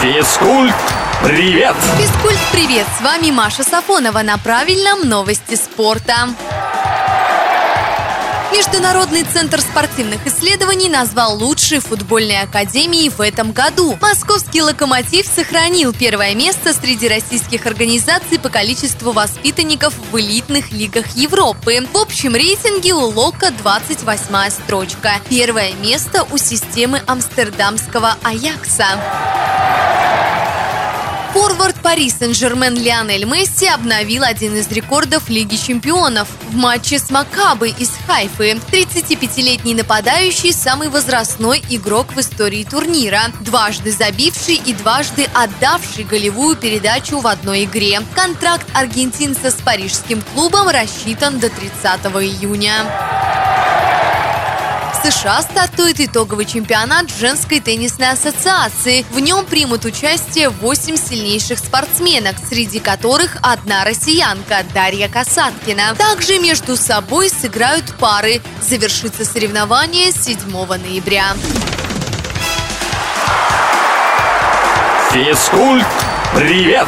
Физкульт, привет! Физкульт, привет! С вами Маша Сафонова на правильном новости спорта. Международный центр спортивных исследований назвал лучшие футбольные академии в этом году. Московский «Локомотив» сохранил первое место среди российских организаций по количеству воспитанников в элитных лигах Европы. В общем рейтинге у «Лока» 28 строчка. Первое место у системы амстердамского «Аякса». Пари Сен-Жермен Лионель Месси обновил один из рекордов Лиги чемпионов. В матче с Макабы из Хайфы 35-летний нападающий – самый возрастной игрок в истории турнира, дважды забивший и дважды отдавший голевую передачу в одной игре. Контракт аргентинца с парижским клубом рассчитан до 30 июня. США стартует итоговый чемпионат женской теннисной ассоциации. В нем примут участие 8 сильнейших спортсменок, среди которых одна россиянка Дарья Касаткина. Также между собой сыграют пары. Завершится соревнование 7 ноября. Физкульт, привет!